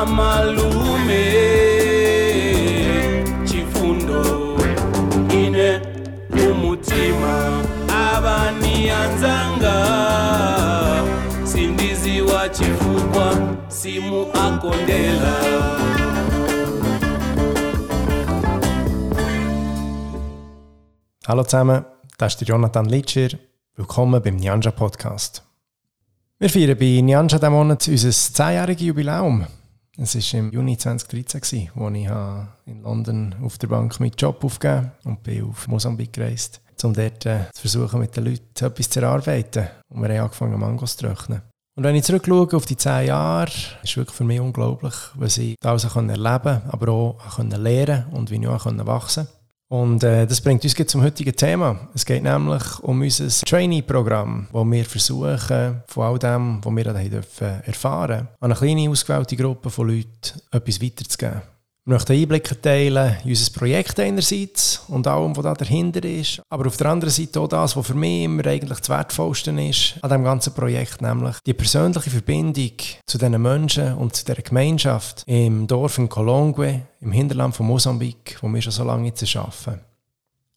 amalume chifundo ine umutima avanianzanga sindiziwa chifukwa simu akondela Hallo zusammen, das ist Jonathan Litscher. Willkommen beim Nyanja Podcast. Wir feiern bei Nyanja diesen Monat unser 10-jähriges Jubiläum. Es war im Juni 2013, als ich in London auf der Bank meinen Job aufgegeben und bin auf Mosambik gereist, um dort äh, zu versuchen, mit den Leuten etwas zu erarbeiten. Und wir haben angefangen, Mangos zu trocknen. Und wenn ich zurückschaue auf die 10 Jahre, ist es wirklich für mich unglaublich, was ich alles erleben konnte, aber auch lernen und wie ich auch wachsen konnte. Und äh, das bringt uns zum heutigen Thema. Es geht nämlich um unser Trainee-Programm, wo wir versuchen, von all dem, was wir dürfen erfahren, an eine kleine ausgewählte Gruppe von Leuten etwas weiterzugeben. Wir möchten Einblicke teilen in unser Projekt einerseits und allem, was da dahinter ist, aber auf der anderen Seite auch das, was für mich immer eigentlich das Wertvollste ist an diesem ganzen Projekt, nämlich die persönliche Verbindung zu diesen Menschen und zu dieser Gemeinschaft im Dorf in Colongue, im Hinterland von Mosambik, wo wir schon so lange jetzt arbeiten.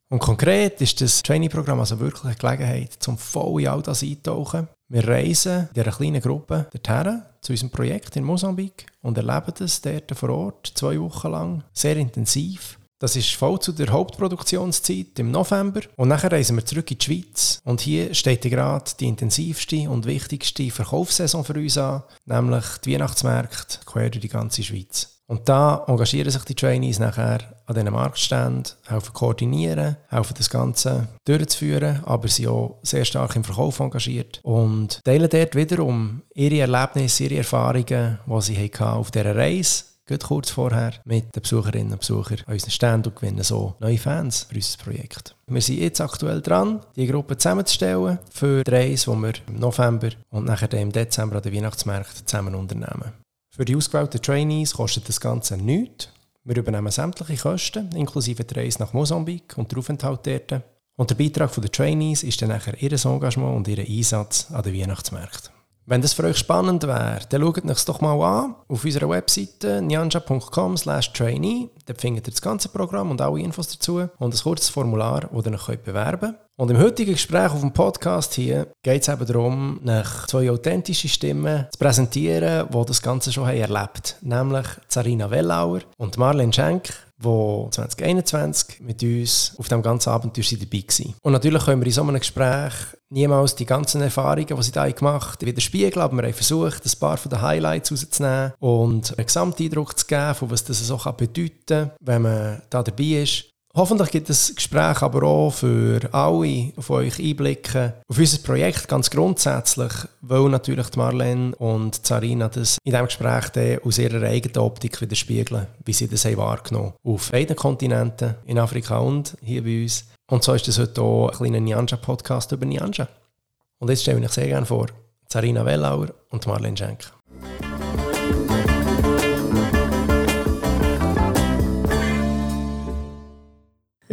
Und konkret ist das Trainee-Programm also wirklich eine Gelegenheit, zum voll in all das eintauchen. Wir reisen in dieser kleinen Gruppe dorthin zu unserem Projekt in Mosambik und erleben das dort vor Ort zwei Wochen lang sehr intensiv. Das ist voll zu der Hauptproduktionszeit im November. Und nachher reisen wir zurück in die Schweiz. Und hier steht gerade die intensivste und wichtigste Verkaufssaison für uns an, nämlich die Weihnachtsmärkte quer durch die ganze Schweiz. Und da engagieren sich die Trainees nachher an diesen Marktständen, helfen koordinieren, helfen das Ganze durchzuführen, aber sind auch sehr stark im Verkauf engagiert und teilen dort wiederum ihre Erlebnisse, ihre Erfahrungen, die sie hatten auf dieser Reise Geht kurz vorher mit den Besucherinnen und Besuchern an unseren Ständen und gewinnen so neue Fans für unser Projekt. Wir sind jetzt aktuell dran, die Gruppe zusammenzustellen für die Reise, die wir im November und nachher im Dezember an den Weihnachtsmärkten zusammen unternehmen. Für die ausgewählten Trainees kostet das Ganze nichts. Wir übernehmen sämtliche Kosten, inklusive der Reise nach Mosambik und der Aufenthalt dort. Und der Beitrag der Trainees ist dann nachher ihr Engagement und ihr Einsatz an den Weihnachtsmärkten. Wenn das für euch spannend wäre, dann schaut euch doch mal an auf unserer Webseite nyanja.com trainee. Dort findet ihr das ganze Programm und alle Infos dazu und ein kurzes Formular, das ihr euch bewerben könnt. Und im heutigen Gespräch auf dem Podcast hier geht es eben darum, nach zwei authentische Stimmen zu präsentieren, die das Ganze schon erlebt haben. Nämlich Zarina Wellauer und Marlene Schenk, die 2021 mit uns auf dem ganzen Abenteuer dabei waren. Und natürlich können wir in so einem Gespräch niemals die ganzen Erfahrungen, die sie da gemacht haben, widerspiegeln, aber wir haben versucht, ein paar von den Highlights rauszunehmen und einen Gesamteindruck zu geben, von was das so bedeuten kann, wenn man da dabei ist. Hoffentlich gibt es Gespräch aber auch für alle von euch Einblicke auf unser Projekt ganz grundsätzlich, weil natürlich Marlene und Zarina das in diesem Gespräch dann aus ihrer eigenen Optik widerspiegeln, wie sie das haben wahrgenommen Auf beiden Kontinenten, in Afrika und hier bei uns. Und so ist das heute auch ein kleiner Nyanja-Podcast über Nyanja. Und jetzt stelle ich euch sehr gerne vor, Zarina Wellauer und Marlene Schenk.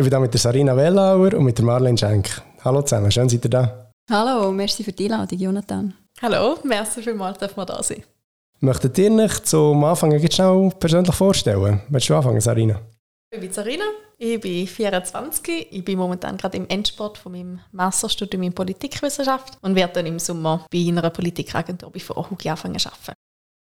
Ich bin hier mit der Sarina Wellauer und mit der Marlene Schenk. Hallo zusammen, schön seid ihr da. Hallo, merci für die Einladung, Jonathan. Hallo, merci vielmals, dass wir da sein. Möchtet ihr euch zum Anfang jetzt schnell persönlich vorstellen? Willst du anfangen, Sarina? Ich bin Sarina, ich bin 24, ich bin momentan gerade im Endsport von meinem Masterstudium in Politikwissenschaft und werde dann im Sommer bei einer Politikagentur bei VHUG anfangen zu arbeiten.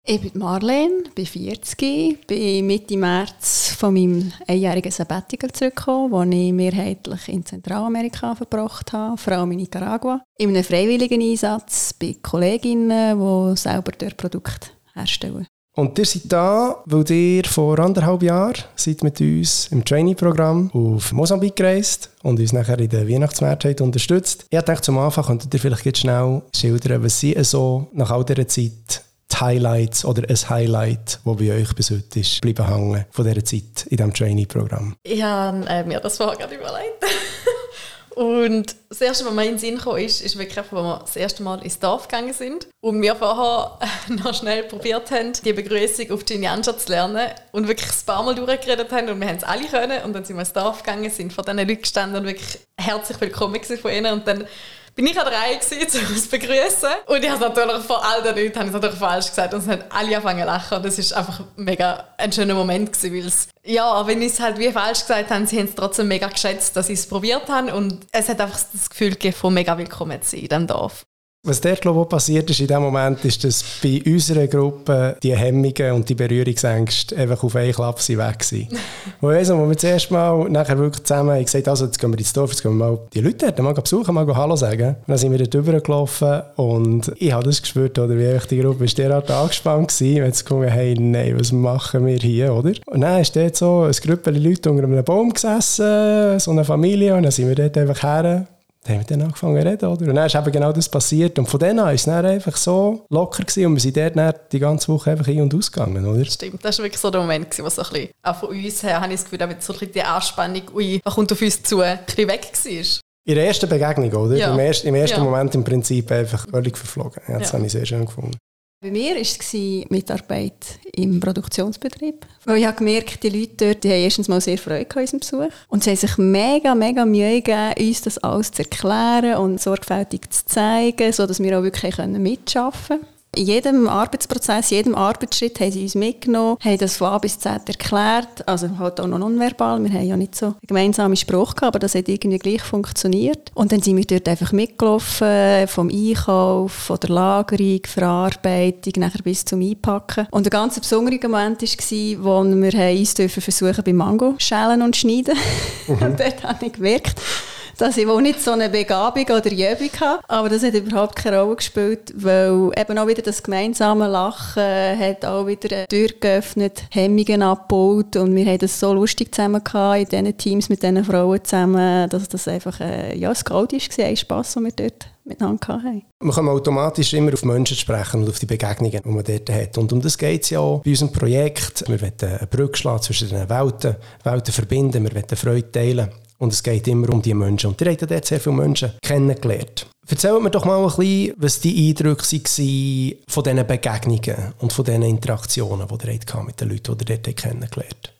Ich bin Marlene, bin 40, bin Mitte März von meinem einjährigen Sabbatical zurückgekommen, wo ich mehrheitlich in Zentralamerika verbracht habe, vor allem in Nicaragua. In einem freiwilligen Einsatz bei Kolleginnen, die selber dort Produkte herstellen. Und ihr seid da, weil ihr vor anderthalb Jahren seid mit uns im Trainee-Programm auf Mosambik gereist und uns nachher in der Weihnachtsmärkte unterstützt. Ich dachte, zum Anfang könntet ihr vielleicht jetzt schnell schildern, was sie so nach all dieser Zeit die Highlights oder ein Highlight, das bei euch bis heute ist, bleiben hängen von dieser Zeit in diesem Trainee-Programm? Ich habe äh, mir das vorher gerade überlegt. Und das erste, was mir in den Sinn kam, ist, ist wirklich, als wir das erste Mal ins Dorf gegangen sind und wir vorher noch schnell probiert haben, die Begrüßung auf Jinjanja zu lernen und wirklich ein paar Mal durchgeredet haben und wir haben es alle können und dann sind wir ins Dorf gegangen, sind vor diesen Leuten gestanden und wirklich herzlich willkommen von ihnen und dann bin ich an der Reihe gewesen, um uns zu begrüßen. Und ich habe natürlich vor all den Leuten habe ich natürlich falsch gesagt und es haben alle angefangen zu lachen. Und das ist einfach mega ein schöner Moment gewesen, weil es, ja, wenn ich es halt wie falsch gesagt habe, sie haben es trotzdem mega geschätzt, dass ich es probiert habe und es hat einfach das Gefühl gegeben, von mega willkommen zu sein in diesem Dorf. Was dort glaube ich, passiert ist in dem Moment, ist, dass bei unserer Gruppe die Hemmungen und die Berührungsängste einfach auf einen Klapp sind weg waren. wo, weiss, wo wir das erste Mal nachher wirklich zusammen gesagt also jetzt gehen wir ins Dorf, jetzt gehen wir mal die Leute dort mal besuchen, mal Hallo sagen. Und dann sind wir dort rübergelaufen und ich habe das gespürt, oder wie die Gruppe ist derart angespannt gewesen, wenn sie gefunden hey, nein, was machen wir hier, oder? Und dann ist dort so ein Grüppel Leute unter einem Baum gesessen, so eine Familie, und dann sind wir dort einfach her haben wir dann angefangen zu reden, oder? Und dann ist eben genau das passiert. Und von dann an war es dann einfach so locker gewesen und wir sind dort dann die ganze Woche einfach ein- und ausgegangen, oder? Stimmt, das war wirklich so der Moment, gewesen, wo so ein bisschen, auch von uns her, habe ich das Gefühl, dass so ein bisschen die Anspannung, ui, was kommt auf uns zu, ein bisschen weg war. In der ersten Begegnung, oder? Ja. Im ersten, im ersten Ja. Moment im Prinzip einfach völlig verflogen. Ja, das Ja. habe ich sehr schön gefunden. Bei mir war es Mitarbeit im Produktionsbetrieb. Weil ich habe gemerkt, die Leute dort die haben erstens mal sehr Freude an unserem Besuch. Und sie haben sich mega, mega Mühe gegeben, uns das alles zu erklären und sorgfältig zu zeigen, sodass wir auch wirklich mitarbeiten können. In jedem Arbeitsprozess, jedem Arbeitsschritt haben sie uns mitgenommen, haben das von A bis Z erklärt, also halt auch noch nonverbal, wir haben ja nicht so einen gemeinsamen Spruch gehabt, aber das hat irgendwie gleich funktioniert. Und dann sind wir dort einfach mitgelaufen, vom Einkauf, von der Lagerung, Verarbeitung, nachher bis zum Einpacken. Und ein ganz besonderer Moment war, wo wir uns versuchen beim Mango schälen und schneiden. und dort habe ich gemerkt, dass ich wohl nicht so eine Begabung oder Übung habe, aber das hat überhaupt keine Rolle gespielt, weil eben auch wieder das gemeinsame Lachen hat auch wieder eine Tür geöffnet, Hemmungen abgebaut und wir haben das so lustig zusammen gehabt, in diesen Teams mit diesen Frauen zusammen, dass das einfach äh, ja, ein Gold war, ein Spass, den wir dort miteinander hatten. Wir kommen automatisch immer auf Menschen sprechen und auf die Begegnungen, die man dort hat. Und um das geht es ja auch bei unserem Projekt. Wir wollen eine Brücke schlagen zwischen den Welten, Welten verbinden, wir wollen Freude teilen. Und es geht immer um die Menschen. Und ihr habt ja dort sehr viele Menschen kennengelernt. Erzählt mir doch mal ein bisschen, was die Eindrücke waren von diesen Begegnungen und von diesen Interaktionen, die ihr mit den Leuten, die ihr dort kennengelernt habt.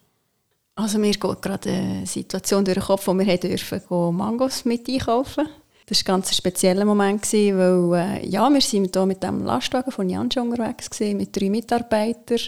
Also mir geht gerade eine Situation durch den Kopf, wo wir dürfen Mangos mit einkaufen Das war ein ganz spezieller Moment, weil äh, ja, wir sind hier mit dem Lastwagen von Jansch unterwegs gewesen, mit drei Mitarbeitern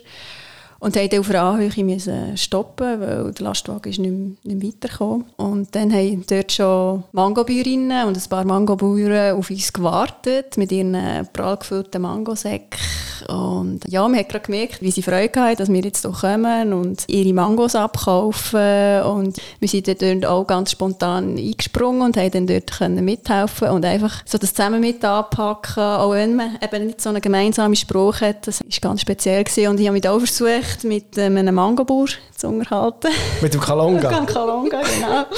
und haben dann auf einer Anhöhe müssen stoppen, weil der Lastwagen ist nicht, mehr- nicht mehr weitergekommen. Und dann haben dort schon Mangobäuerinnen und ein paar Mangobauern auf uns gewartet mit ihren prall gefüllten Mangosäcken. Und ja, man hat gerade gemerkt, wie sie Freude hatten, dass wir jetzt hier kommen und ihre Mangos abkaufen. Und wir sind dort auch ganz spontan eingesprungen und haben dann dort können mithelfen und einfach so das zusammen mit anpacken, auch wenn man eben nicht so einen gemeinsamen Spruch hat. Das war ganz speziell gewesen. und ich habe mich auch versucht, mit ähm, einem Mangobauer zu unterhalten. Mit dem Kalonga. Ganz Kalonga, genau.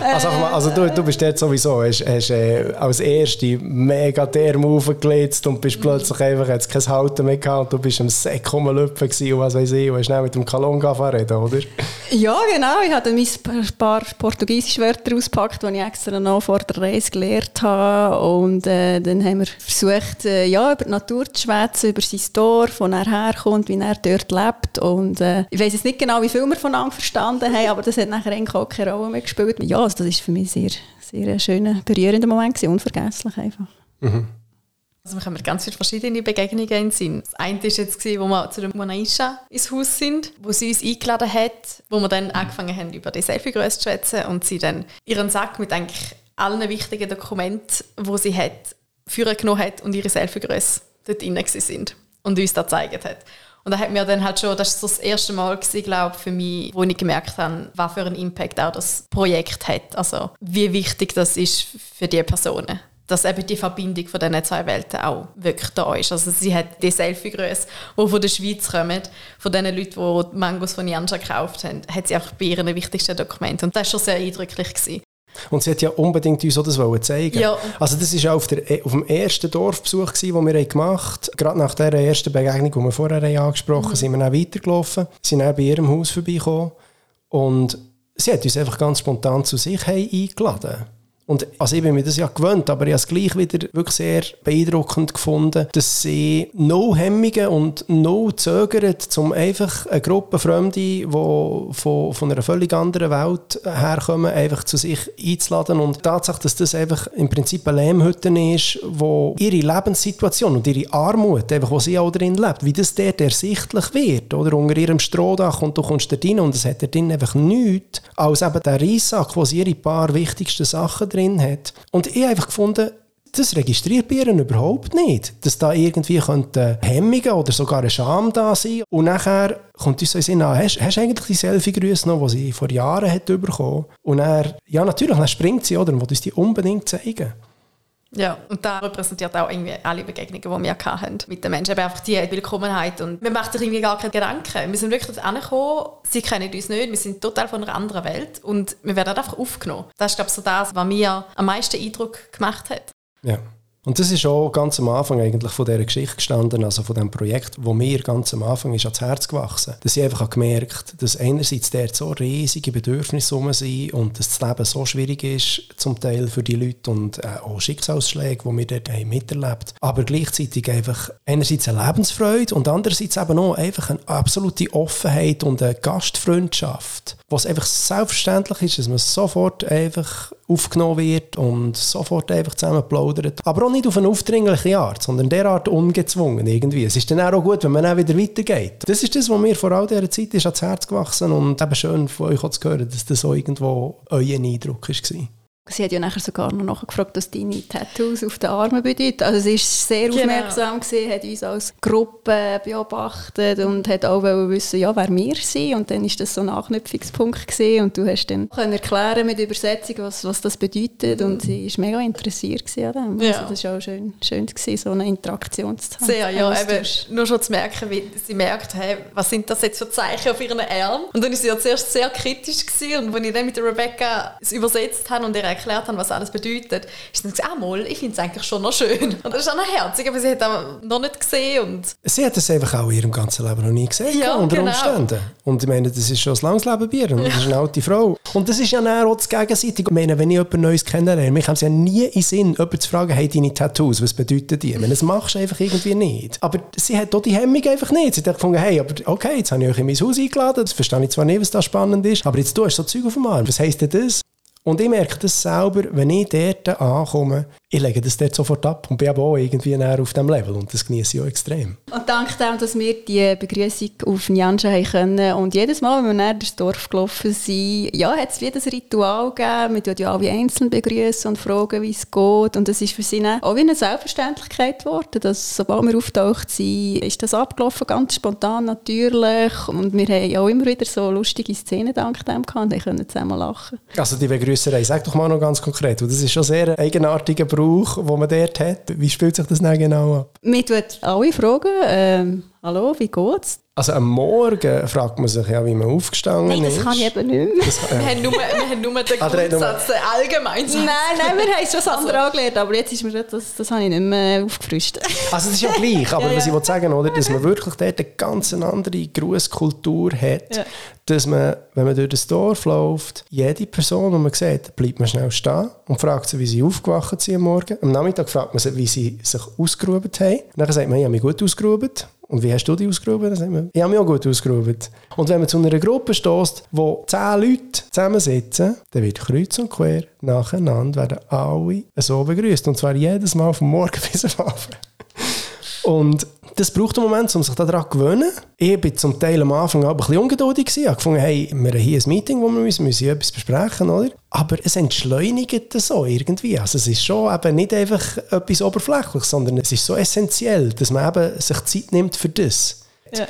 Also, also du, du bist dort sowieso, hast, hast äh, als Erste mega derm aufgelitzt und bist plötzlich einfach, jetzt kein Halten mehr gehabt und du bist am Säck gewesen und was weiß ich, und hast schnell mit dem Kalonga reden, oder? Ja, genau. Ich habe mein paar portugiesische Wörter ausgepackt, die ich extra noch vor der Reise gelernt habe. Und äh, dann haben wir versucht, äh, ja, über die Natur zu schwätzen, über sein Dorf, wo er herkommt, wie er dort lebt. Und äh, ich weiß jetzt nicht genau, wie viel wir voneinander verstanden haben, aber das hat nachher eigentlich auch keine Rolle mehr gespielt. Ja, also das ist für mich sehr, sehr ein schöner, berührender Moment gewesen, unvergesslich einfach. Also wir haben ganz viele verschiedene Begegnungen in Sinn. Das eine war jetzt, wo wir zu der Monaisha ins Haus sind, wo sie uns eingeladen hat, wo wir dann angefangen haben, über die Selfie-Größe zu schwätzen und sie dann ihren Sack mit eigentlich allen wichtigen Dokumenten, die sie hat, führen genommen hat und ihre Selfie-Größe dort drin sind und uns das gezeigt hat. Und da hat mir dann halt schon, das ist das erste Mal glaube für mich, wo ich gemerkt habe, was für einen Impact auch das Projekt hat. Also wie wichtig das ist für die Personen dass eben die Verbindung von diesen zwei Welten auch wirklich da ist. Also sie hat die Selfie-Größe, die von der Schweiz kommt, von den Leuten, die die Mangos von Janja gekauft haben, hat sie einfach bei ihren wichtigsten Dokumenten. Und das war schon sehr eindrücklich. Gewesen. Und sie hat ja unbedingt uns auch das wollen zeigen. Ja. Also das war auf, der, auf dem ersten Dorfbesuch, gewesen, den wir gemacht haben. Gerade nach der ersten Begegnung, die wir vorher angesprochen haben, sind wir dann weitergelaufen, sind dann bei ihrem Haus vorbeigekommen und sie hat uns einfach ganz spontan zu sich hey eingeladen. Und also ich bin mir das ja gewöhnt, aber ich habe es gleich wieder wirklich sehr beeindruckend gefunden, dass sie no Hemmungen und no zögern, um einfach eine Gruppe Fremde, die von, von einer völlig anderen Welt herkommen, einfach zu sich einzuladen. Und die Tatsache, dass das einfach im Prinzip eine Lehmhütte ist, wo ihre Lebenssituation und ihre Armut, einfach, wo sie auch drin lebt, wie das dort ersichtlich wird, oder unter ihrem Strohdach und du kommst da rein und es hat da drin einfach nichts, als eben der Reissack, wo sie ihre paar wichtigsten Sachen drin hat. Und ich habe einfach gefunden, das registriert bei ihnen überhaupt nicht. Dass da irgendwie könnte Hemmungen oder sogar eine Scham da sein. Und nachher kommt uns so in Sinn, ah, hast, hast du eigentlich die Selfie-Grüße noch, die sie vor Jahren hat bekommen? Und er, ja natürlich, dann springt sie, oder? Und will uns die unbedingt zeigen. Ja, und da repräsentiert auch irgendwie alle Begegnungen, die wir hatten mit den Menschen. Eben einfach die Willkommenheit. Und man macht sich irgendwie gar keine Gedanken. Wir sind wirklich dort angekommen, sie kennen uns nicht, wir sind total von einer anderen Welt und wir werden einfach aufgenommen. Das ist, glaube ich, so das, was mir am meisten Eindruck gemacht hat. Ja. Und das ist auch ganz am Anfang eigentlich von dieser Geschichte gestanden, also von dem Projekt, wo mir ganz am Anfang ist ans Herz gewachsen. Dass ich einfach gemerkt dass einerseits dort so riesige Bedürfnisse rum sind und dass das Leben so schwierig ist, zum Teil für die Leute und äh, auch Schicksalsschläge, die wir dort haben miterlebt Aber gleichzeitig einfach einerseits eine Lebensfreude und andererseits eben auch einfach eine absolute Offenheit und eine Gastfreundschaft, was einfach selbstverständlich ist, dass man sofort einfach aufgenommen wird und sofort einfach zusammen plaudert. Aber auch nicht auf eine aufdringliche Art, sondern derart ungezwungen irgendwie. Es ist dann auch gut, wenn man auch wieder weitergeht. Das ist das, was mir vor all dieser Zeit ist ans Herz gewachsen und eben schön von euch zu hören, dass das so irgendwo euer Eindruck war. Sie hat ja nachher sogar noch nachgefragt, was deine Tattoos auf den Armen bedeuten. Also sie war sehr genau. aufmerksam, gewesen, hat uns als Gruppe beobachtet und hat auch wissen, ja, wer wir sind. Und dann war das so ein Anknüpfungspunkt gewesen. und du hast dann können erklären mit Übersetzung, was, was das bedeutet und sie war mega interessiert an dem. Ja. Also das war auch schön, schön gewesen, so eine Interaktion zu haben. Sehr, ja, eben, nur schon zu merken, wie sie merkt, hey, was sind das jetzt für Zeichen auf ihren Armen? Und dann war sie ja zuerst sehr kritisch gewesen, und als ich dann mit Rebecca es übersetzt habe und ihr erklärt haben, was alles bedeutet, ist dann gesagt, ah, mal, ich finde es eigentlich schon noch schön. Und das ist auch noch herzig, aber sie hat es noch nicht gesehen. Und sie hat es einfach auch in ihrem ganzen Leben noch nie gesehen, ja, unter genau. Umständen. Und ich meine, das ist schon ein langes Leben bei ihr und das ist eine alte Frau. Und das ist ja auch das Gegenseitige. Ich meine, wenn ich jemand Neues kennenlerne, mich haben sie ja nie in Sinn, jemanden zu fragen, hey, deine Tattoos, was bedeuten die? Ich meine, das machst du einfach irgendwie nicht. Aber sie hat auch die Hemmung einfach nicht. Sie hat gefunden, hey, aber okay, jetzt habe ich euch in mein Haus eingeladen, das verstehe ich zwar nicht, was da spannend ist, aber jetzt du hast so Zeug auf dem Arm. Was heisst denn das? Und ich merke das selber, wenn ich dort ankomme, ich lege das dort sofort ab und bin aber auch irgendwie näher auf diesem Level und das genieße ich auch extrem. Und dank dem, dass wir die Begrüßung auf Njanja haben können und jedes Mal, wenn wir näher durchs Dorf gelaufen sind, ja, hat es wie das Ritual gegeben, wir tun ja alle einzeln begrüßen und fragen, wie es geht und das ist für sie auch wie eine Selbstverständlichkeit geworden, dass sobald wir auftaucht sind, ist das abgelaufen, ganz spontan, natürlich und wir haben auch immer wieder so lustige Szenen dank dem gehabt und können zusammen lachen. Also die Begrüßerei, sag doch mal noch ganz konkret, das ist schon sehr eigenartiger Beruf Brauch, den man dort hat? Wie spielt sich das genau ab? Wir tut alle fragen, ähm, hallo, wie geht's? Also am Morgen fragt man sich ja, wie man aufgestanden nein, ist. das kann ich eben nicht mehr. Das, äh. wir, haben nur, wir haben nur den ah, Grundsatz, den allgemeinen Nein, nein, wir haben schon das andere also. angelernt, aber jetzt ist mir das, das habe ich nicht mehr aufgefrischt. Also das ist ja gleich, aber ja, was ich ja. sagen oder, dass man wirklich dort eine ganz andere Grußkultur hat, ja. dass man, wenn man durch das Dorf läuft, jede Person, die man sieht, bleibt man schnell stehen und fragt sie, wie sie aufgewacht sind am Morgen. Am Nachmittag fragt man sie, wie sie sich ausgeruht haben. Dann sagt man, ich habe mich gut ausgeruht. Und wie hast du dich ausgerufen? Ich habe mich auch gut ausgerufen. Und wenn man zu einer Gruppe stößt, wo zehn Leute zusammensitzen, dann wird kreuz und quer nacheinander werden alle so begrüßt. Und zwar jedes Mal vom Morgen bis am Abend. Und das braucht einen Moment, um sich daran zu gewöhnen. Ich war zum Teil am Anfang auch ein bisschen ungeduldig. Ich habe gefunden, hey, wir haben hier ein Meeting, wo wir müssen, müssen etwas besprechen oder? Aber es entschleunigt das so irgendwie. Also es ist schon eben nicht einfach etwas Oberflächliches, sondern es ist so essentiell, dass man eben sich Zeit nimmt für das. Ja.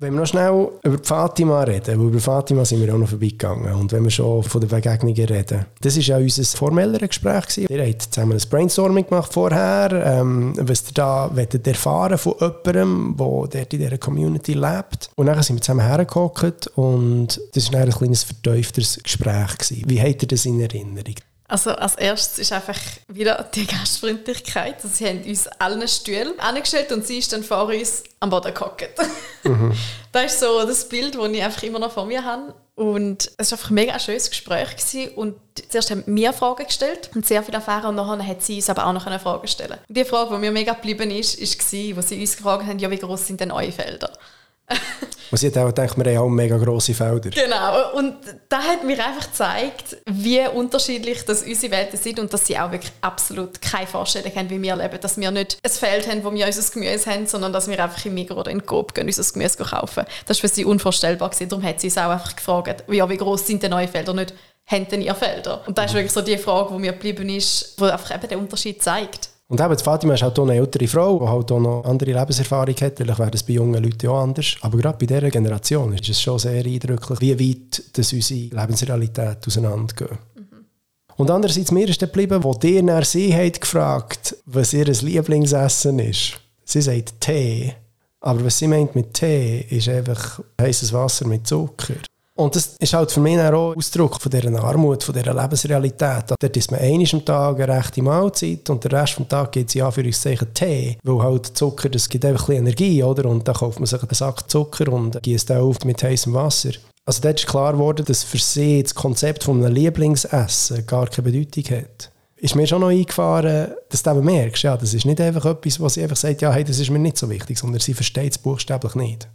Wenn wir noch schnell über Fatima reden, weil über Fatima sind wir auch noch vorbeigegangen und wenn wir schon von den Begegnungen reden, das war ja unser formelleres Gespräch. Gewesen. Ihr habt zusammen ein Brainstorming gemacht vorher, ähm, was ihr da erfahren von jemandem, der in dieser Community lebt. Und dann sind wir zusammen hergekommen und das war ein kleines vertiefteres Gespräch. Gewesen. Wie habt ihr das in Erinnerung? Also als erstes ist einfach wieder die Gastfreundlichkeit. Also sie haben uns allen Stühle angestellt und sie ist dann vor uns am Boden gehockt. das ist so das Bild, das ich einfach immer noch vor mir habe. Und es war einfach ein mega schönes Gespräch. Gewesen. Und zuerst haben wir Fragen gestellt und sehr viel erfahren. Und nachher hat sie uns aber auch noch eine Frage stellen Und die Frage, die mir mega geblieben ist, war, wo sie uns gefragt haben, ja, wie groß sind denn eure Felder? Man sieht auch, denkt, wir haben auch mega grosse Felder. Genau, und da hat mir einfach gezeigt, wie unterschiedlich das unsere Welten sind und dass sie auch wirklich absolut keine Vorstellung haben, wie wir leben. Dass wir nicht ein Feld haben, wo wir unser Gemüse haben, sondern dass wir einfach im Migros oder in Coop gehen, unser Gemüse kaufen. Das war für sie unvorstellbar. Gewesen. Darum hat sie uns auch einfach gefragt, ja, wie groß sind denn neue Felder? Nicht, haben denn ihr Felder? Und das ist wirklich so die Frage, die mir geblieben ist, die einfach eben den Unterschied zeigt. Und eben, Fatima ist halt auch eine ältere Frau, die halt auch noch andere Lebenserfahrung hat. Vielleicht wäre das bei jungen Leuten auch anders. Aber gerade bei dieser Generation ist es schon sehr eindrücklich, wie weit das unsere Lebensrealität auseinandergeht. Mhm. Und andererseits, mir ist geblieben, wo dir nach sie hat gefragt, was ihr Lieblingsessen ist. Sie sagt Tee. Aber was sie meint mit Tee, ist einfach heißes Wasser mit Zucker. Und das ist halt für mich auch Ausdruck von dieser Armut, von dieser Lebensrealität. Dort ist man einmal am Tag eine rechte Mahlzeit und den Rest des Tages gibt es für uns Tee. Weil halt Zucker, das gibt einfach ein bisschen Energie, oder? Und dann kauft man sich einen Sack Zucker und gießt den auf mit heißem Wasser. Also dort ist klar geworden, dass für sie das Konzept von einem Lieblingsessen gar keine Bedeutung hat ist mir schon noch eingefahren, dass du merkst, ja, das ist nicht einfach etwas, was sie einfach sagt, ja, hey, das ist mir nicht so wichtig, sondern sie versteht es buchstäblich nicht.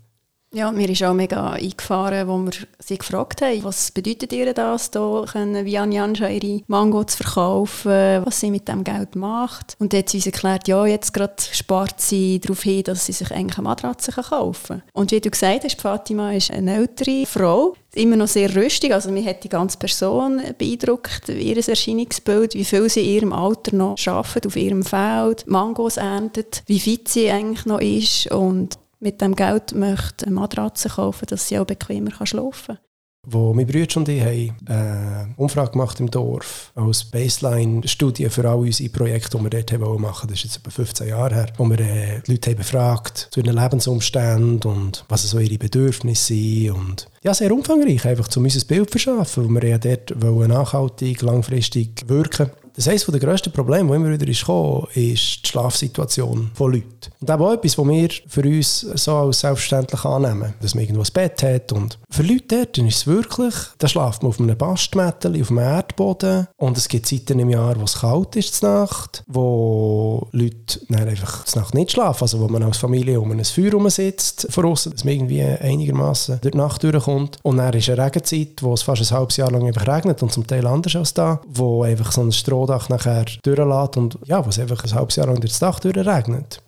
Ja, mir ist auch mega eingefahren, wo wir sie gefragt haben, was bedeutet ihr das, hier können Vian Janscha ihre Mango zu verkaufen, was sie mit dem Geld macht. Und dann hat sie uns erklärt, ja, jetzt gerade spart sie darauf hin, dass sie sich eigentlich eine Matratze kaufen kann. Und wie du gesagt hast, Fatima ist eine ältere Frau, immer noch sehr rüstig, also mir hat die ganze Person beeindruckt, ihr Erscheinungsbild, wie viel sie in ihrem Alter noch arbeitet, auf ihrem Feld, Mangos erntet, wie fit sie eigentlich noch ist und mit dem Geld möchte eine Matratze kaufen, dass sie auch bequemer schlafen kann. Wo meine Brüder und ich haben eine Umfrage gemacht im Dorf als Baseline-Studie für all unsere Projekte, die wir dort machen wollten. Das ist jetzt etwa 15 Jahre her, wo wir äh, die Leute befragt zu ihren Lebensumständen und was so ihre Bedürfnisse sind. Und ja, sehr umfangreich, einfach um unser Bild zu verschaffen, wo wir ja dort nachhaltig, langfristig wirken wollen. Das eines der grössten Probleme, die immer wieder ist gekommen, ist die Schlafsituation von Leuten. Und das ist auch etwas, was wir für uns so als selbstverständlich annehmen. Dass man irgendwo ein Bett hat. Und für Leute dort ist es wirklich, da schlaft man auf einem Bastmätteli, auf einem Erdboden. Und es gibt Zeiten im Jahr, wo es kalt ist Nacht, wo Leute dann einfach Nacht nicht schlafen. Also wo man als Familie um ein Feuer herum sitzt, von außen, dass man irgendwie einigermaßen durch die Nacht durchkommt. Und dann ist eine Regenzeit, wo es fast ein halbes Jahr lang einfach regnet und zum Teil anders als da, wo einfach so ein Strom Strohdach nachher durchlässt und ja, was einfach ein halbes Jahr unter das Dach durchregnet.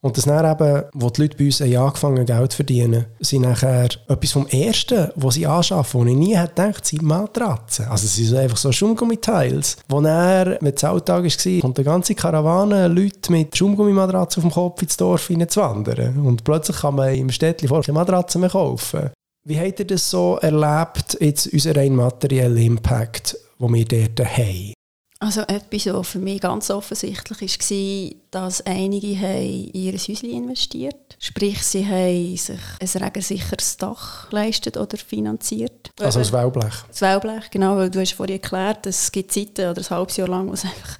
Und das dann eben, wo die Leute bei uns angefangen Geld zu verdienen, sind nachher etwas vom Ersten, was sie anschaffen, wo ich nie hätte gedacht, sind Matratzen. Also es sind einfach so Schaumgummiteils. Wo er mit Alltag war, kommt eine ganze Karawane Leute mit Schaumgummimatratzen auf dem Kopf ins Dorf wandern. Und plötzlich kann man im Städtchen vor keine Matratzen mehr kaufen. Wie habt ihr das so erlebt, jetzt unser rein materieller Impact, den wir dort haben? Also etwas, was für mich ganz offensichtlich war, dass einige in ihr Häuschen investiert Sprich, sie haben sich ein regensicheres Dach geleistet oder finanziert. Also das Wellblech? Das Wellblech, genau, weil du hast vorhin erklärt, es gibt Zeiten oder ein halbes Jahr lang, wo es einfach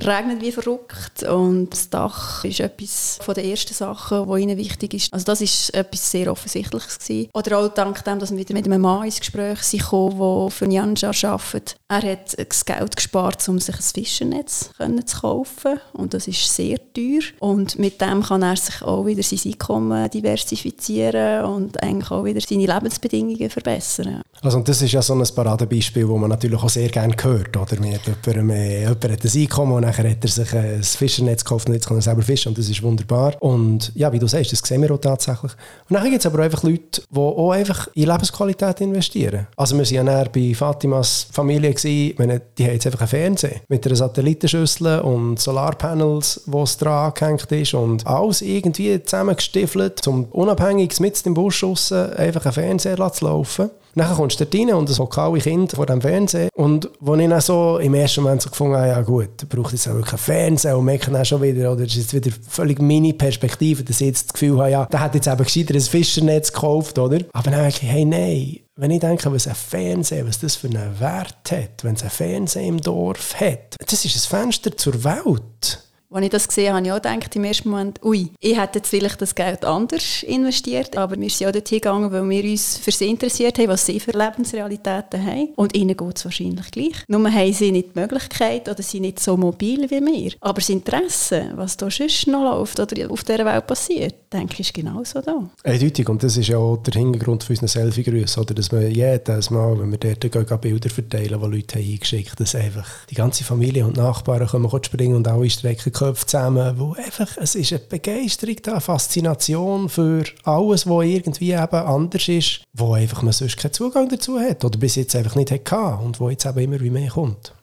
regnet wie verrückt und das Dach ist etwas von den ersten Sachen, die ihnen wichtig ist. Also das ist etwas sehr Offensichtliches gewesen. Oder auch dank dem, dass wir wieder mit einem Mann ins Gespräch sind der für Janja arbeitet. Er hat das Geld gespart, um sich ein Fischernetz zu kaufen und das ist sehr teuer und mit dem kann er sich auch wieder sein Einkommen diversifizieren und eigentlich auch wieder seine Lebensbedingungen verbessern. Also das ist ja so ein Paradebeispiel, das man natürlich auch sehr gerne hört. Oder? Jemand, jemand hat ein Einkommen nachher hat er sich ein Fischernetz gekauft und jetzt kann er selber fischen und das ist wunderbar. Und ja, wie du sagst, das sehen wir auch tatsächlich. Und dann gibt es aber einfach Leute, die auch einfach in Lebensqualität investieren. Also wir waren ja bei Fatimas Familie, gewesen, die haben jetzt einfach einen Fernseher mit einer Satellitenschüssel und Solarpanels, wo es dran angehängt ist und alles irgendwie zusammengestiefelt, um unabhängig mit dem Busch raus einfach einen Fernseher zu laufen. Dann kommst du dort und das lokale Kind vor dem Fernsehen. Und wo ich dann so im ersten Moment so gefunden habe, ja gut, da braucht jetzt auch wirklich einen Fernseher und merke dann schon wieder, oder das ist jetzt wieder völlig meine Perspektive, dass ich jetzt das Gefühl habe, ja, der hat jetzt eben gescheiter ein Fischernetz gekauft, oder? Aber dann denke ich, hey, nein, wenn ich denke, was ein Fernseher, was das für einen Wert hat, wenn es ein Fernseher im Dorf hat, das ist ein Fenster zur Welt. Als ich das gesehen habe, habe ich auch gedacht, im ersten Moment, ui, ich hätte jetzt vielleicht das Geld anders investiert, aber wir sind auch dorthin gegangen, weil wir uns für sie interessiert haben, was sie für Lebensrealitäten haben. Und ihnen geht es wahrscheinlich gleich. Nur haben sie nicht die Möglichkeit oder sind nicht so mobil wie wir. Aber das Interesse, was da sonst noch läuft oder auf dieser Welt passiert, denke ich, ist genauso da. Eindeutig, und das ist ja auch der Hintergrund für unseren Selfie-Grüße, oder? Dass wir jedes Mal, wenn wir dort gehen, Bilder verteilen, die Leute haben eingeschickt haben, dass einfach die ganze Familie und Nachbarn kommen springen und alle strecken Köpfe zusammen, wo einfach, es ist eine Begeisterung da, eine Faszination für alles, was irgendwie eben anders ist, wo einfach man sonst keinen Zugang dazu hat oder bis jetzt einfach nicht hatte und wo jetzt eben immer wie mehr kommt.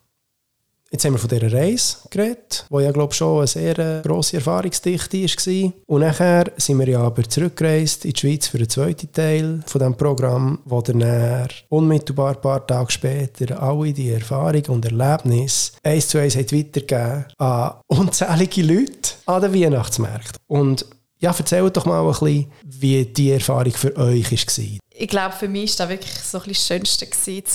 Jetzt haben wir von dieser Reise geredet, die ja, glaube ich, schon eine sehr grosse Erfahrungsdichte war. Und nachher sind wir ja aber zurückgereist in die Schweiz für den zweiten Teil von diesem Programm, wo dann unmittelbar ein paar Tage später alle die Erfahrungen und Erlebnisse eins zu eins weitergegeben an unzählige Leute an den Weihnachtsmärkten. Und ja, erzählt doch mal ein bisschen, wie die Erfahrung für euch war ich glaube, für mich war das wirklich so ein das Schönste,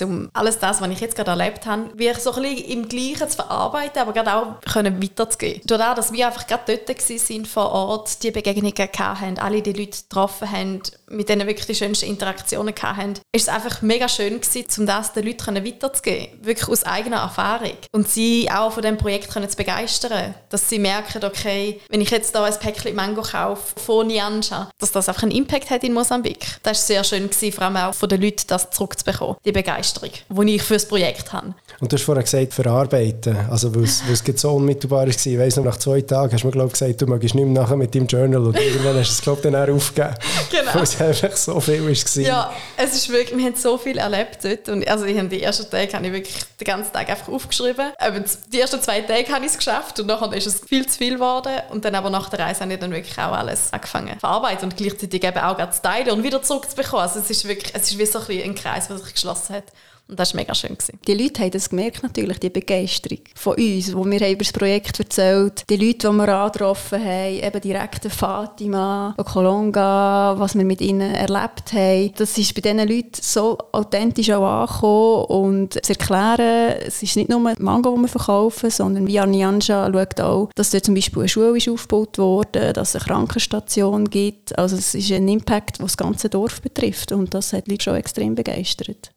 um alles das, was ich jetzt gerade erlebt habe, wie so ein bisschen im Gleichen zu verarbeiten, aber gerade auch können weiterzugehen. Dadurch, dass wir einfach gerade dort waren vor Ort, die Begegnungen hatten, alle die Leute getroffen haben, mit denen wirklich die schönsten Interaktionen hatten, ist es einfach mega schön gewesen, um das den Leuten weiterzugeben. Wirklich aus eigener Erfahrung. Und sie auch von diesem Projekt können zu begeistern. Dass sie merken, okay, wenn ich jetzt da ein Päckchen Mango kaufe von Nianja, dass das einfach einen Impact hat in Mosambik. Das ist sehr schön gewesen, vor allem auch von den Leuten, das zurückzubekommen, die Begeisterung, die ich für das Projekt habe. Und du hast vorhin gesagt, verarbeiten, also weil es, so unmittelbar war. Ich weiss noch, nach zwei Tagen hast du mir glaub, gesagt, du magst nicht mehr nachher mit deinem Journal und irgendwann hast du es glaube dann auch aufgegeben. Genau. Weil es einfach so viel war. Ja, es ist wirklich, wir haben so viel erlebt dort und also ich habe die ersten Tage habe ich wirklich den ganzen Tag einfach aufgeschrieben. Aber die ersten zwei Tage habe ich es geschafft und nachher ist es viel zu viel geworden und dann aber nach der Reise habe ich dann wirklich auch alles angefangen verarbeiten und gleichzeitig eben auch zu teilen und wieder zurückzubekommen. Also es ist wirklich, es ist wie so ein, ein Kreis, der sich geschlossen hat. Und das war mega schön. Gewesen. Die Leute haben das gemerkt, natürlich, die Begeisterung von uns, wo wir über das Projekt erzählt Die Leute, die wir angetroffen haben, eben direkt Fatima, Kolonga, was wir mit ihnen erlebt haben. Das ist bei diesen Leuten so authentisch auch angekommen und zu erklären, es ist nicht nur Mango, die wir verkaufen, sondern wie Arnianja schaut auch, dass dort zum Beispiel eine Schule ist aufgebaut wurde, dass es eine Krankenstation gibt. Also es ist ein Impact, der das ganze Dorf betrifft und das hat die Leute schon extrem begeistert.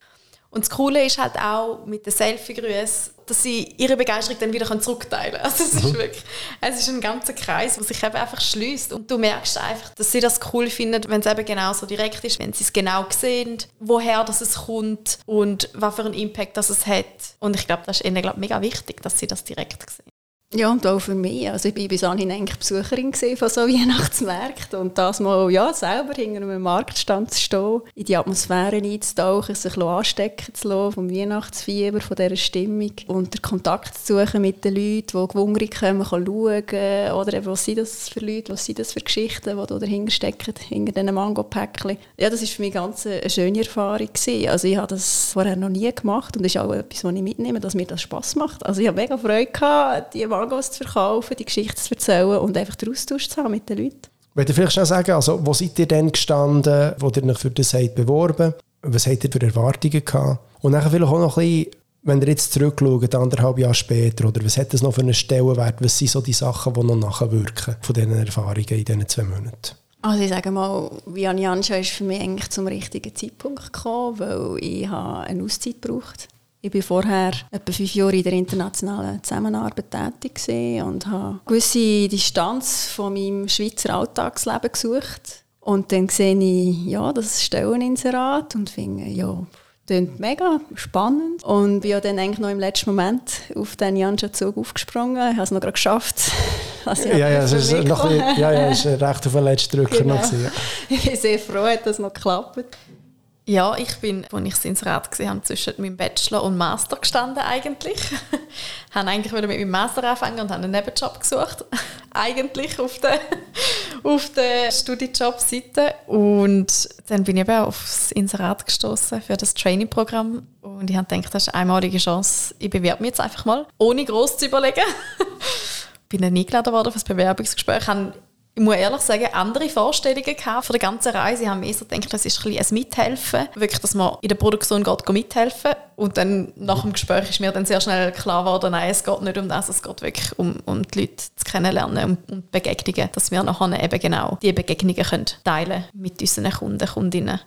Und das Coole ist halt auch mit den Selfie-Grüßen, dass sie ihre Begeisterung dann wieder zurückteilen können. Also es ist mhm. wirklich, es ist ein ganzer Kreis, der sich eben einfach schließt und du merkst einfach, dass sie das cool finden, wenn es eben genau so direkt ist, wenn sie es genau sehen, woher das es kommt und was für einen Impact das es hat. Und ich glaube, das ist ihnen glaub, mega wichtig, dass sie das direkt sehen. Ja, und auch für mich. Also ich war bis anhin eigentlich Besucherin von so Weihnachtsmärkten und das mal ja, selber hinter einem Marktstand zu stehen, in die Atmosphäre einzutauchen, sich anstecken zu lassen vom Weihnachtsfieber, von dieser Stimmung und den Kontakt zu suchen mit den Leuten, die gewungrig kommen, schauen oder eben, was sind das für Leute, was sind das für Geschichten, die da dahinter stecken, hinter diesen Mango-Päckchen. Ja, das war für mich ganz eine schöne Erfahrung. Gewesen. Also ich habe das vorher noch nie gemacht und das ist auch etwas, was ich mitnehme, dass mir das Spass macht. Also ich habe mega Freude gehabt, die Mangos zu verkaufen, die Geschichte zu erzählen und einfach den Austausch zu haben mit den Leuten. Wollt ihr vielleicht schnell sagen, also, wo seid ihr denn gestanden, wo ihr euch für das habt beworben Was habt ihr für Erwartungen gehabt? Und dann vielleicht auch noch ein bisschen, wenn ihr jetzt zurückschaut, anderthalb Jahre später, oder was hat das noch für einen Stellenwert? Was sind so die Sachen, die noch nachwirken von diesen Erfahrungen in diesen zwei Monaten? Also ich sage mal, Vian Janscha ist für mich eigentlich zum richtigen Zeitpunkt gekommen, weil ich eine Auszeit gebraucht ich war vorher etwa fünf Jahre in der internationalen Zusammenarbeit tätig und habe eine gewisse Distanz von meinem Schweizer Alltagsleben gesucht. Und dann sehe ich ja, das Stelleninserat und finde, ja, klingt mega spannend. Und bin ja dann eigentlich noch im letzten Moment auf den Janscha-Zug aufgesprungen. Ich habe es noch gerade geschafft. Also ja, ja, es ist noch ein ja, ja, ist recht auf den letzten Drücker genau. noch gewesen, ja. Ich bin sehr froh, dass es noch geklappt Ja, ich bin, als ich das Inserat gesehen habe, zwischen meinem Bachelor und Master gestanden eigentlich. habe eigentlich wieder mit meinem Master angefangen und habe einen Nebenjob gesucht. eigentlich auf der, auf der Studiejobseite. Und dann bin ich eben aufs Inserat gestoßen für das Training-Programm. Und ich habe gedacht, das ist eine einmalige Chance. Ich bewerbe mich jetzt einfach mal, ohne groß zu überlegen. bin dann eingeladen worden für das Bewerbungsgespräch. Habe ich muss ehrlich sagen, andere Vorstellungen gehabt von der ganzen Reise. Ich habe mir so gedacht, das ist ein, ein Mithelfen. Wirklich, dass man in der Produktion geht, mithelfen Und dann nach dem Gespräch ist mir dann sehr schnell klar geworden, nein, es geht nicht um das, es geht wirklich um, um die Leute zu kennenlernen und um Begegnungen, dass wir nachher eben genau diese Begegnungen können teilen mit unseren Kunden, Kundinnen.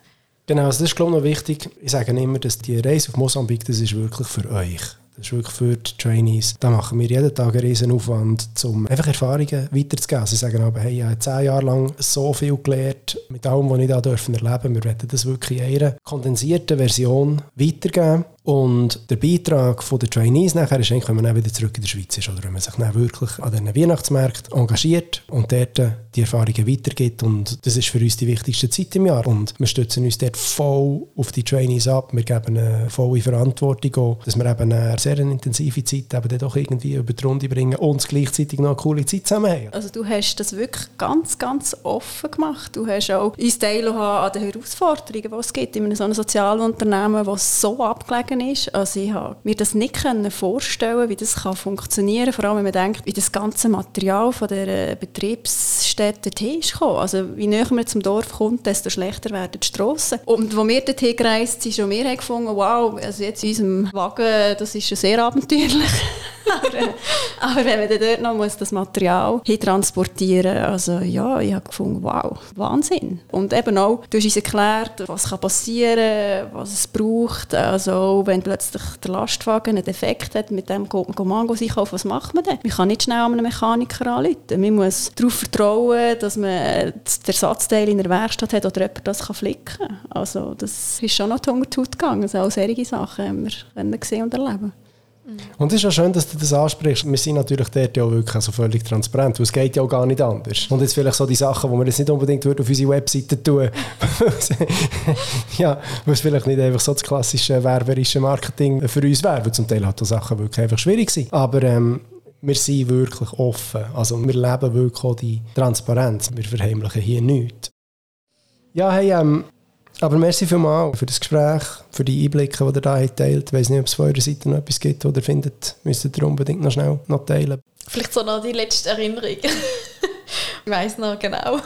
Genau, also das ist glaube ich noch wichtig. Ich sage immer, dass die Reise auf Mosambik, das ist wirklich für euch. Das ist wirklich für die Trainees. Da machen wir jeden Tag einen riesen Aufwand, um einfach Erfahrungen weiterzugeben. Sie sagen aber, hey, ich habe zehn Jahre lang so viel gelernt mit allem, was ich da erleben durfte. Wir werden das wirklich in einer kondensierten Version weitergeben. Und der Beitrag der Trainees nachher ist eigentlich, wenn man wieder zurück in der Schweiz ist oder wenn man sich dann wirklich an diesen Weihnachtsmärkten engagiert und dort die Erfahrungen weitergibt. Und das ist für uns die wichtigste Zeit im Jahr. Und wir stützen uns dort voll auf die Trainees ab. Wir geben eine volle Verantwortung auch, dass wir eben eine sehr intensive Zeit eben dann doch irgendwie über die Runde bringen und gleichzeitig noch eine coole Zeit zusammen haben. Also du hast das wirklich ganz, ganz offen gemacht. Du hast auch uns teilhaben an den Herausforderungen, die es gibt in einem so einem Sozialunternehmen, das so abgelegen Fragen ist. Also ich habe mir das nicht vorstellen wie das kann funktionieren kann, vor allem wenn man denkt, wie das ganze Material von der Betriebsstätte dorthin ist gekommen. Also je näher man zum Dorf kommt, desto schlechter werden die Strassen. Und als wir dorthin gereist sind, schon wir haben gefunden, wow, also jetzt in unserem Wagen, das ist schon sehr abenteuerlich. aber, aber, wenn man dort noch muss das Material transportieren also ja, ich habe gefunden, wow, Wahnsinn. Und eben auch, du hast uns erklärt, was kann passieren was es braucht. Also wenn plötzlich der Lastwagen einen Defekt hat, mit dem geht man Mango einkaufen, was macht man dann? Man kann nicht schnell an einen Mechaniker anrufen. Man muss darauf vertrauen, dass man den Ersatzteil in der Werkstatt hat oder jemand das kann flicken kann. Also das ist schon noch die Hungertut gegangen. Also auch solche Sachen haben wir gesehen und erleben. Und es ist ja schön, dass du das ansprichst. Wir sind natürlich dort ja wirklich also völlig transparent, es geht ja auch gar nicht anders. Und jetzt vielleicht so die Sachen, die wir jetzt nicht unbedingt auf unsere Webseite tun ja, weil es vielleicht nicht einfach so das klassische werberische Marketing für uns wäre, weil zum Teil hat die Sachen wirklich einfach schwierig sind. Aber ähm, wir sind wirklich offen. Also wir leben wirklich auch die Transparenz. Wir verheimlichen hier nichts. Ja, hey, ähm, aber merci vielmals für das Gespräch, für die Einblicke, die ihr da teilt. Ich weiß nicht, ob es von eurer Seite noch etwas gibt, oder findet, müsstet ihr unbedingt noch schnell noch teilen. Vielleicht so noch die letzte Erinnerung. ich weiß noch genau,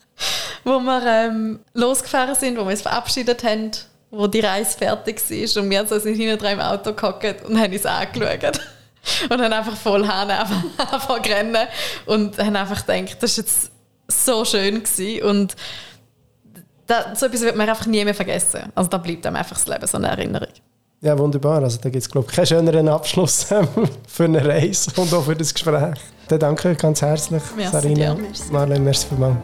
wo wir ähm, losgefahren sind, wo wir uns verabschiedet haben, wo die Reise fertig war und wir sind hinten im Auto gehockt und haben uns angeschaut. Und haben einfach voll Hahn angefangen zu rennen und haben einfach gedacht, das war jetzt so schön gewesen. und da, so etwas wird man einfach nie mehr vergessen. Also da bleibt einem einfach das Leben so eine Erinnerung. Ja, wunderbar. Also da gibt es, glaube ich, keinen schöneren Abschluss für eine Reise und auch für das Gespräch. Dann danke ganz herzlich, merci Sarina. dir. Marlene, merci vielmals.